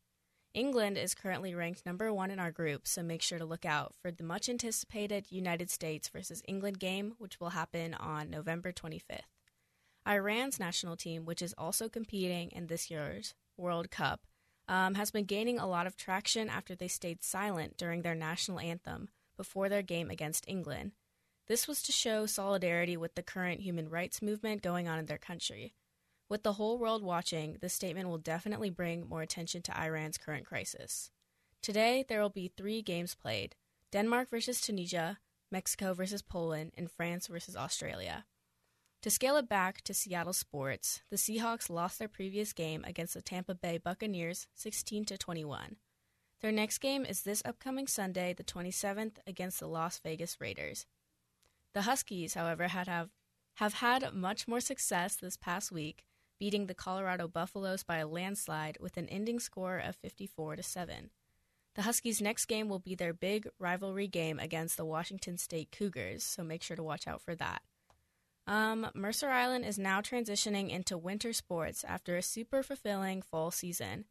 England is currently ranked number one in our group, so make sure to look out for the much anticipated United States versus England game, which will happen on November 25th. Iran's national team, which is also competing in this year's World Cup, um, has been gaining a lot of traction after they stayed silent during their national anthem before their game against England. This was to show solidarity with the current human rights movement going on in their country. With the whole world watching, this statement will definitely bring more attention to Iran's current crisis. Today, there will be three games played Denmark versus Tunisia, Mexico versus Poland, and France versus Australia. To scale it back to Seattle sports, the Seahawks lost their previous game against the Tampa Bay Buccaneers 16 to 21. Their next game is this upcoming Sunday, the 27th, against the Las Vegas Raiders. The Huskies, however, had have, have had much more success this past week, beating the Colorado Buffaloes by a landslide with an ending score of 54 to 7. The Huskies' next game will be their big rivalry game against the Washington State Cougars, so make sure to watch out for that. Um, Mercer Island is now transitioning into winter sports after a super fulfilling fall season.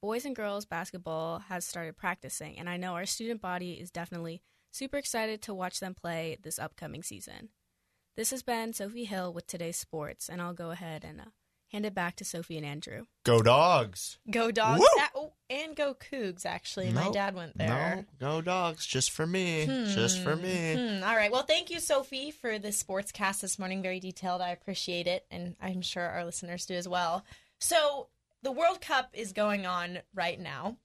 Boys and girls basketball has started practicing, and I know our student body is definitely super excited to watch them play this upcoming season. This has been Sophie Hill with today's sports, and I'll go ahead and uh, hand it back to Sophie and Andrew. Go dogs. Go dogs. Oh, and go Cougs, actually. My dad went there. No, go dogs. Just for me. Just for me. Hmm, All right. Well, thank you, Sophie, for the sports cast this morning. Very detailed. I appreciate it. And I'm sure our listeners do as well. So, the World Cup is going on right now.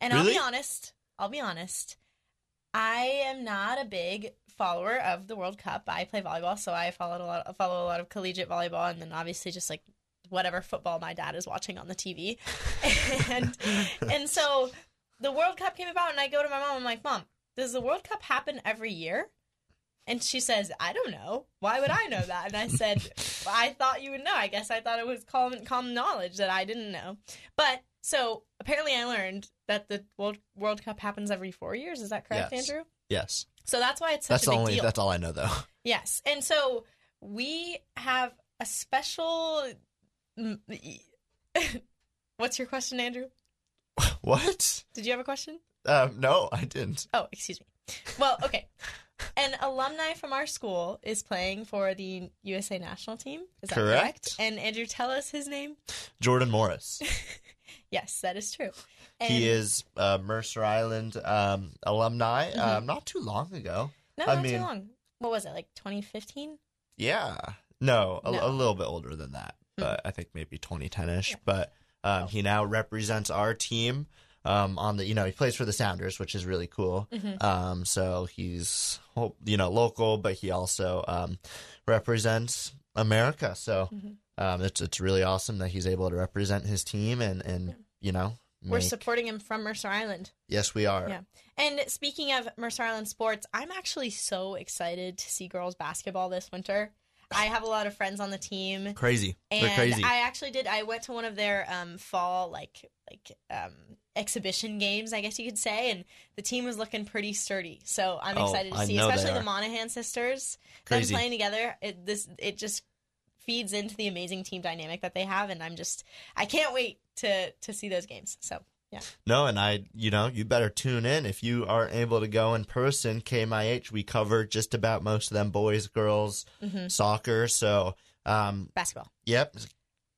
And I'll be honest. I'll be honest. I am not a big follower of the World Cup. I play volleyball, so I followed a lot follow a lot of collegiate volleyball and then obviously just like whatever football my dad is watching on the TV. [LAUGHS] and and so the World Cup came about and I go to my mom, I'm like, Mom, does the World Cup happen every year? And she says, I don't know. Why would I know that? And I said, I thought you would know. I guess I thought it was common, common knowledge that I didn't know. But so apparently I learned that the World, World Cup happens every four years. Is that correct, Yes. Andrew? Yes. So that's why it's such That's a big only deal. that's all I know though. Yes. And so we have a special. [LAUGHS] What's your question, Andrew? [LAUGHS] What? Did you have a question? Um, no, I didn't. Oh, excuse me. Well, okay. An alumni from our school is playing for the USA national team. Is that correct? Correct. And Andrew, tell us his name. Jordan Morris. [LAUGHS] Yes, that is true. And he is uh, Mercer Island um, alumni. Um, not too long ago. No, I not mean, too long. What was it, like 2015? Yeah. No, a, No. a little bit older than that, but I think maybe 2010 ish. But um, he now represents our team um, on the you know he plays for the Sounders, which is really cool. Mhm. Um, so he's you know local, but he also um, represents America. So Mhm. um, it's it's really awesome that he's able to represent his team and and you know We're supporting him from Mercer Island. yes we are. Yeah. And speaking of Mercer Island sports, I'm actually so excited to see girls basketball this winter. I have a lot of friends on the team. Crazy. And They're crazy. I actually did I went to one of their um, fall like like um, exhibition games, I guess you could say, and the team was looking pretty sturdy. So I'm Oh, excited to I see, especially the. Monahan sisters. Crazy. Them playing together, it this it just feeds into the amazing team dynamic that they have and I'm just I can't wait to to see those games. So yeah. No, and I, you know, you better tune in if you aren't able to go in person. KMIH, we cover just about most of them boys, girls, Mhm. soccer. So, um, Basketball. Yep.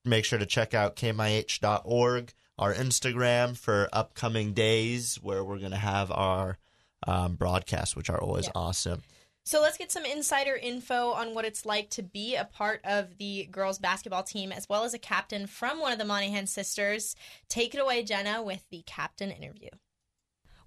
Make sure to check out kmih.org, our Instagram for upcoming days where we're going to have our um, broadcasts, which are always Yeah. awesome. So let's get some insider info on what it's like to be a part of the girls basketball team as well as a captain from one of the Monahan sisters. Take it away, Jenna, with the captain interview.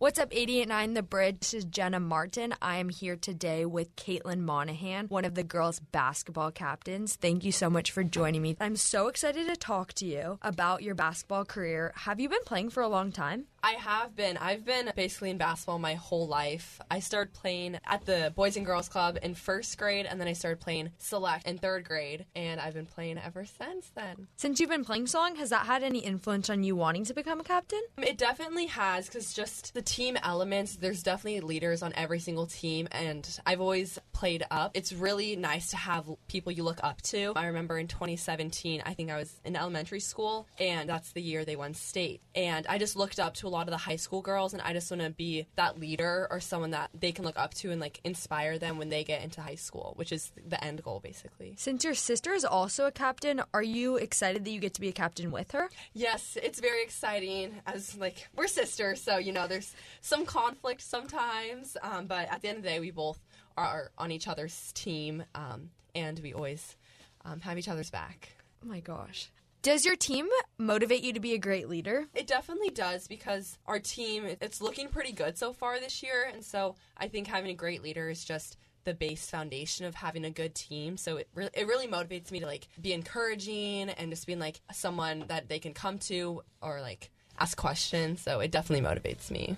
What's up, 889 The Bridge? This is Jenna Martin. I am here today with Caitlin Monahan, one of the girls' basketball captains. Thank you so much for joining me. I'm so excited to talk to you about your basketball career. Have you been playing for a long time? I have been. I've been basically in basketball my whole life. I started playing at the Boys and Girls Club in first grade, and then I started playing select in third grade, and I've been playing ever since then. Since you've been playing so long, has that had any influence on you wanting to become a captain? It definitely has, because just the team elements, there's definitely leaders on every single team, and I've always played up. It's really nice to have people you look up to. I remember in 2017, I think I was in elementary school, and that's the year they won state. And I just looked up to a lot of the high school girls, and I just want to be that leader or someone that they can look up to and like inspire them when they get into high school, which is the end goal basically. Since your sister is also a captain, are you excited that you get to be a captain with her? Yes, it's very exciting as like we're sisters, so you know there's some conflict sometimes, um, but at the end of the day, we both are on each other's team, um, and we always um, have each other's back. Oh my gosh. Does your team motivate you to be a great leader? It definitely does because our team it's looking pretty good so far this year, and so I think having a great leader is just the base foundation of having a good team. So it really it really motivates me to like be encouraging and just being like someone that they can come to or like ask questions. So it definitely motivates me.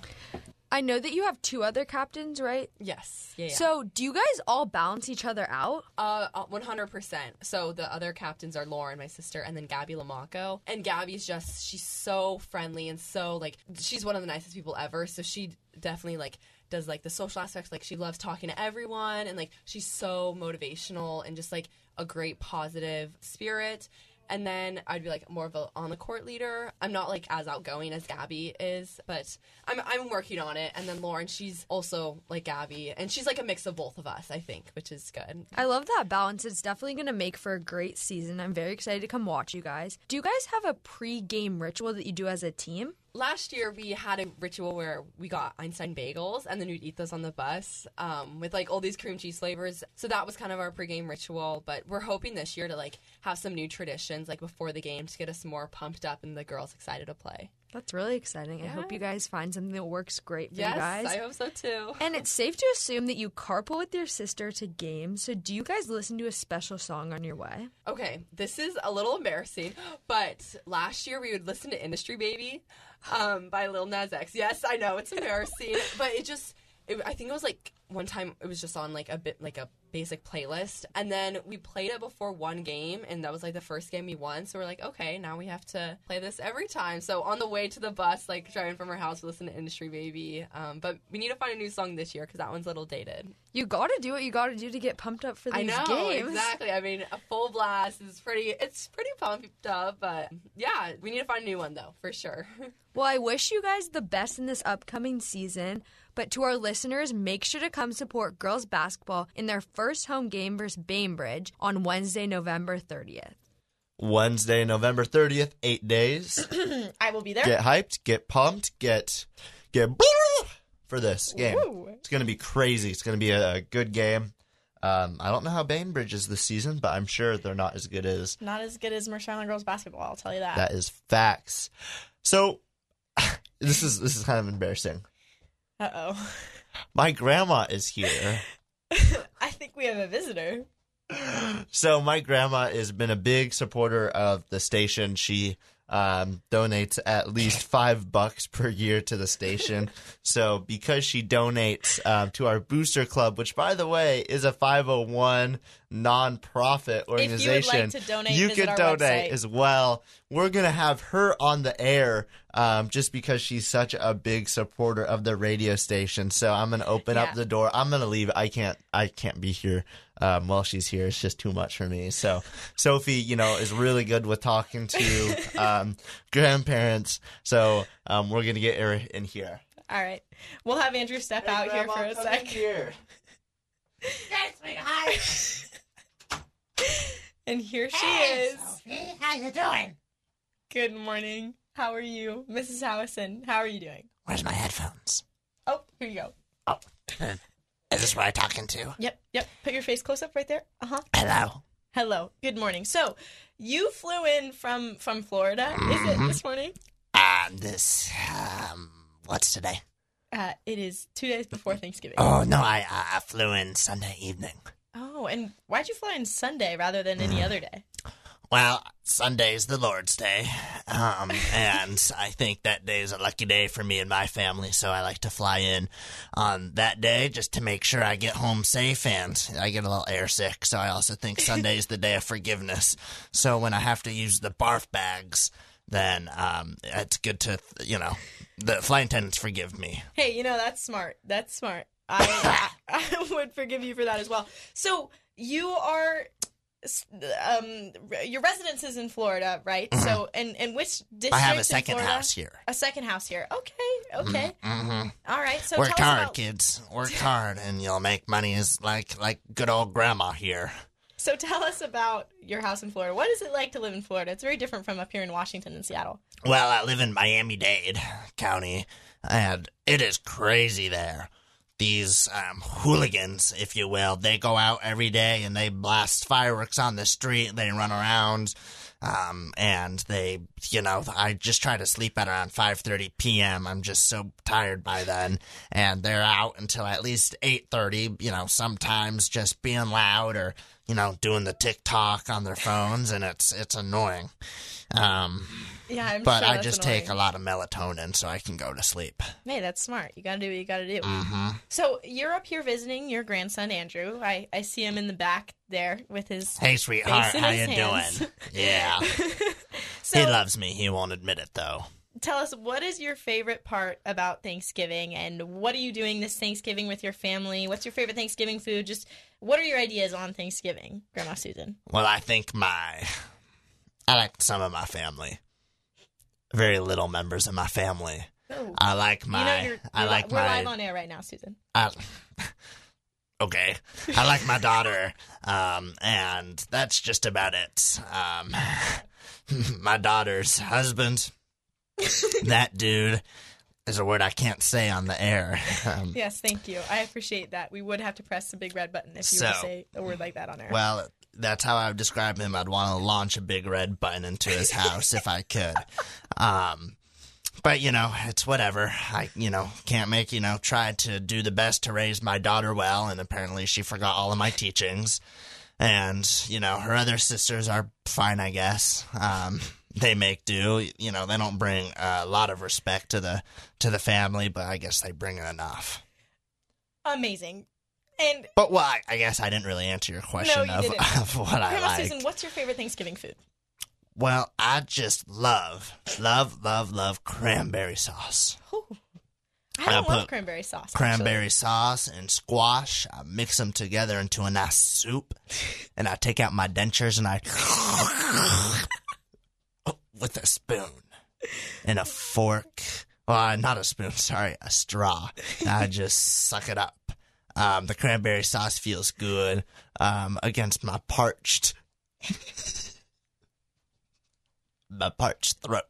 I know that you have two other captains, right? Yes. Yeah. yeah. So, do you guys all balance each other out? Uh, one hundred percent. So the other captains are Lauren, my sister, and then Gabby Lamaco. And Gabby's just she's so friendly and so like she's one of the nicest people ever. So she definitely like does like the social aspects. Like she loves talking to everyone, and like she's so motivational and just like a great positive spirit. And then I'd be like more of a on the court leader. I'm not like as outgoing as Gabby is, but I'm I'm working on it. And then Lauren, she's also like Gabby, and she's like a mix of both of us, I think, which is good. I love that balance. It's definitely going to make for a great season. I'm very excited to come watch you guys. Do you guys have a pre-game ritual that you do as a team? Last year we had a ritual where we got Einstein bagels and then we'd eat those on the bus um, with like all these cream cheese flavors. So that was kind of our pregame ritual. But we're hoping this year to like have some new traditions like before the game to get us more pumped up and the girls excited to play. That's really exciting. I hope you guys find something that works great for yes, you guys. I hope so too. And it's safe to assume that you carpool with your sister to games. So, do you guys listen to a special song on your way? Okay, this is a little embarrassing, but last year we would listen to Industry Baby um, by Lil Nas X. Yes, I know it's embarrassing, but it just, it, I think it was like one time it was just on like a bit like a basic playlist, and then we played it before one game, and that was like the first game we won. So we're like, okay, now we have to play this every time. So on the way to the bus, like driving from our house, we listen to Industry Baby. Um, but we need to find a new song this year because that one's a little dated. You got to do what you got to do to get pumped up for these I know games. exactly. I mean, a full blast is pretty. It's pretty pumped up, but yeah, we need to find a new one though for sure. [LAUGHS] Well, I wish you guys the best in this upcoming season. But to our listeners, make sure to come support girls basketball in their first home game versus Bainbridge on Wednesday, November 30th. Wednesday, November 30th, eight days. [CLEARS THROAT] I will be there. Get hyped, get pumped, get get for this game. Woo. It's going to be crazy. It's going to be a, a good game. Um, I don't know how Bainbridge is this season, but I'm sure they're not as good as Not as good as Mercer Island girls basketball, I'll tell you that. that is facts. So [LAUGHS] this is this is kind of embarrassing. Uh oh. My grandma is here. [LAUGHS] I think we have a visitor. So my grandma has been a big supporter of the station. She um, donates at least five bucks per year to the station. [LAUGHS] so because she donates um, to our booster club, which by the way is a 501 nonprofit organization, to donate, you can donate website. as well. We're gonna have her on the air um, just because she's such a big supporter of the radio station. So I'm gonna open Yeah. up the door. I'm gonna leave. I can't. I can't be here um, while she's here. It's just too much for me. So Sophie, you know, is really good with talking to [LAUGHS] um, grandparents. So um, we're gonna get her in here. All right. We'll have Andrew step out here for a sec. Here. [LAUGHS] [LAUGHS] And here she is. How you doing? Good morning. How are you, Mrs. Howison? How are you doing? Where's my headphones? Oh, here you go. Oh, is this what I'm talking to? Yep, yep. Put your face close up right there. Uh huh. Hello. Hello. Good morning. So, you flew in from from Florida, is it Mhm. this morning? Um, this, um, what's today? Uh, it is two days before Thanksgiving. Oh, no, I I flew in Sunday evening. Oh, and why'd you fly in Sunday rather than any other day? Well, Sunday's the Lord's Day, um, [LAUGHS] and I think that day is a lucky day for me and my family, so I like to fly in on that day just to make sure I get home safe and I get a little airsick. So I also think Sunday is the day of forgiveness. So when I have to use the barf bags, then um, it's good to, you know, the flight attendants forgive me. Hey, you know that's smart. That's smart. I I [LAUGHS] would forgive you for that as well. So you are, um, your residence is in Florida, right? So and and which district? Mm-hmm. I have a second Florida? house here. A second house here. Okay, okay. Mm-hmm. All right. So Work tell us hard, about, kids. Work [LAUGHS] hard, and you'll make money as like like good old grandma here. So tell us about your house in Florida. What is it like to live in Florida? It's very different from up here in Washington and Seattle. Well, I live in Miami Dade County, and it is crazy there. These um, hooligans, if you will, they go out every day and they blast fireworks on the street. They run around, um, and they, you know, I just try to sleep at around 5:30 p.m. I'm just so tired by then, and they're out until at least 8:30. You know, sometimes just being loud or you know doing the TikTok on their phones, and it's it's annoying. Um, Yeah, I'm but sure I just take a lot of melatonin so I can go to sleep. Hey, that's smart. You gotta do what you gotta do. hmm So you're up here visiting your grandson Andrew. I, I see him in the back there with his Hey, sweetheart, how you hands. doing? [LAUGHS] [LAUGHS] Yeah, So he loves me. He won't admit it though. tell us what is your favorite part about Thanksgiving and what are you doing this Thanksgiving with your family? What's your favorite Thanksgiving food? Just what are your ideas on Thanksgiving, Grandma Susan? Well, I think my, I like some of my family. Very little members of my family. Oh. I like my. you know I like li- we're live on air right now, Susan. I, [LAUGHS] okay, I like my daughter, um, and that's just about it. Um, [LAUGHS] my daughter's husband, [LAUGHS] that dude, is a word I can't say on the air. Um, Yes, thank you. I appreciate that. We would have to press the big red button if you were to say a word like that on air. Well, that's how I would describe him. I'd want to launch a big red button into his house if I could. Um, but you know, it's whatever. I, you know, can't make, you know, tried to do the best to raise my daughter well, and apparently she forgot all of my teachings. And, you know, her other sisters are fine, I guess. Um, they make do. You know, they don't bring a lot of respect to the to the family, but I guess they bring enough. Amazing. And But well, I, I guess I didn't really answer your question you of, [LAUGHS] of what I like. Susan, what's your favorite Thanksgiving food? Well, I just love, love, love, love cranberry sauce. I I don't love put cranberry sauce. Cranberry sauce and squash. I mix them together into a nice soup, [LAUGHS] and I take out my dentures and I [LAUGHS] with a spoon and a fork. Well, not a spoon. Sorry, a straw. I just suck it up. Um, the cranberry sauce feels good um, against my parched, [LAUGHS] my parched throat.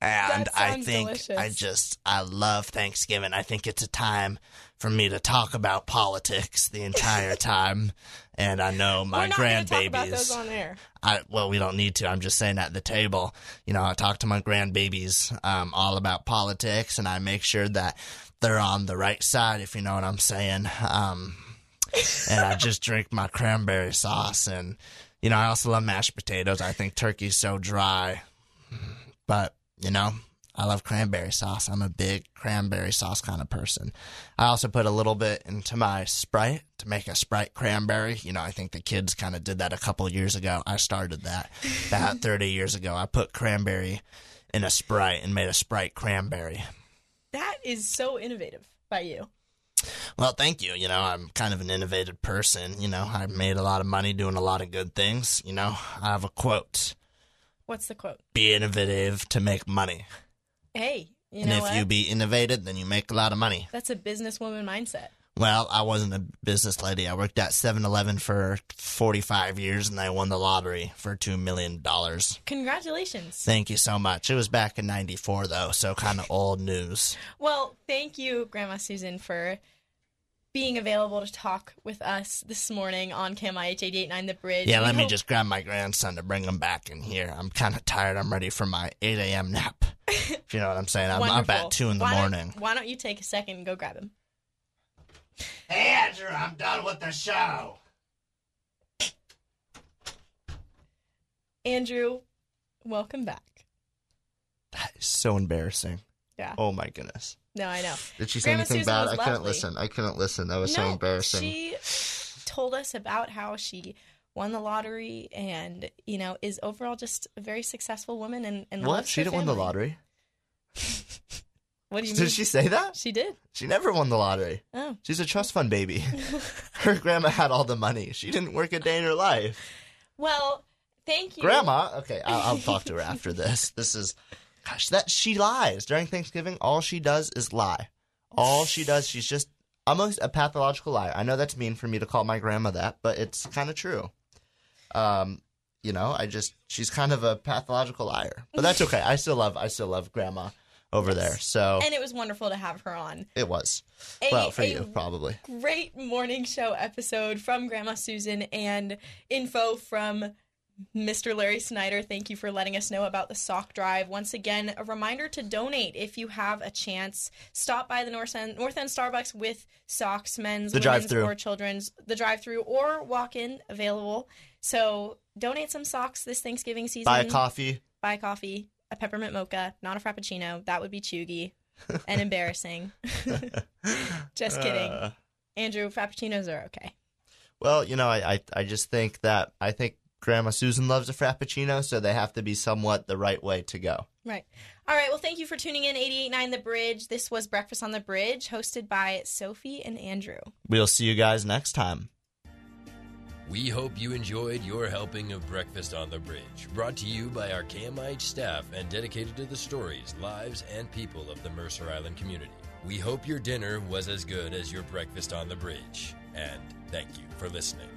And I think delicious. I just I love Thanksgiving. I think it's a time for me to talk about politics the entire [LAUGHS] time. And I know my We're not to talk about grandbabies. those on air. I well, we don't need to. I'm just saying at the table. You know, I talk to my grandbabies um, all about politics, and I make sure that they're on the right side, if you know what I'm saying. Um, and I just [LAUGHS] drink my cranberry sauce, and you know, I also love mashed potatoes. I think turkey's so dry, but you know. I love cranberry sauce. I'm a big cranberry sauce kind of person. I also put a little bit into my Sprite to make a Sprite cranberry. You know, I think the kids kind of did that a couple years ago. I started that about [LAUGHS] 30 years ago. I put cranberry in a Sprite and made a Sprite cranberry. That is so innovative by you. Well, thank you. You know, I'm kind of an innovative person. You know, I made a lot of money doing a lot of good things. You know, I have a quote What's the quote? be innovative to make money. Hey, you and know if what? you be innovative, then you make a lot of money. That's a businesswoman mindset. Well, I wasn't a business lady. I worked at 7 Eleven for 45 years and I won the lottery for $2 million. Congratulations. Thank you so much. It was back in 94, though, so kind of old news. Well, thank you, Grandma Susan, for being available to talk with us this morning on KMIH 889 The Bridge. Yeah, We let me just grab my grandson to bring him back in here. I'm kind of tired. I'm ready for my 8 a.m. nap. [LAUGHS] if you know what I'm saying. I'm up at 2 in the Why don't- morning. why don't you take a second and go grab him? Hey, Andrew, I'm done with the show. Andrew, welcome back. That is so embarrassing. Yeah. Oh my goodness. No, I know. Did she say Grandma anything Susan bad? I couldn't lovely. listen. I couldn't listen. That was so No, embarrassing. She told us about how she won the lottery and, you know, is overall just a very successful woman and, and what? loves She her didn't win the family. lottery. [LAUGHS] What do you Did mean? she say that? She did. She never won the lottery. Oh. She's a trust fund baby. [LAUGHS] [LAUGHS] her grandma had all the money. She didn't work a day in her life. Well, thank you. Grandma, okay, I'll, I'll [LAUGHS] talk to her after this. This is, gosh, that she lies during Thanksgiving. All she does is lie. All she does, she's just almost a pathological liar. I know that's mean for me to call my grandma that, but it's kind of true. Um, you know, I just she's kind of a pathological liar, but that's okay. I still love, I still love grandma over there. So And it was wonderful to have her on. it was A- well for you probably. Great morning show episode from Grandma Susan and info from Mr. Larry Snyder. Thank you for letting us know about the sock drive. Once again, a reminder to donate if you have a chance. Stop by the North End, North End Starbucks with socks, men's, The women's, or children's. The drive-through or walk-in available. So donate some socks this Thanksgiving season. Buy a coffee. Buy a coffee. A peppermint mocha, not a frappuccino. That would be cheugy and [LAUGHS] embarrassing. [LAUGHS] Just kidding. Uh. Andrew, frappuccinos are okay. Well, you know, I, I I just think that I think Grandma Susan loves a frappuccino, so they have to be somewhat the right way to go. Right. All right. Well, thank you for tuning in 889 The Bridge. This was Breakfast on the Bridge, hosted by Sophie and Andrew. We'll see you guys next time. We hope you enjoyed your helping of Breakfast on the Bridge, brought to you by our KMIH staff and dedicated to the stories, lives, and people of the Mercer Island community. We hope your dinner was as good as your breakfast on the bridge, and thank you for listening.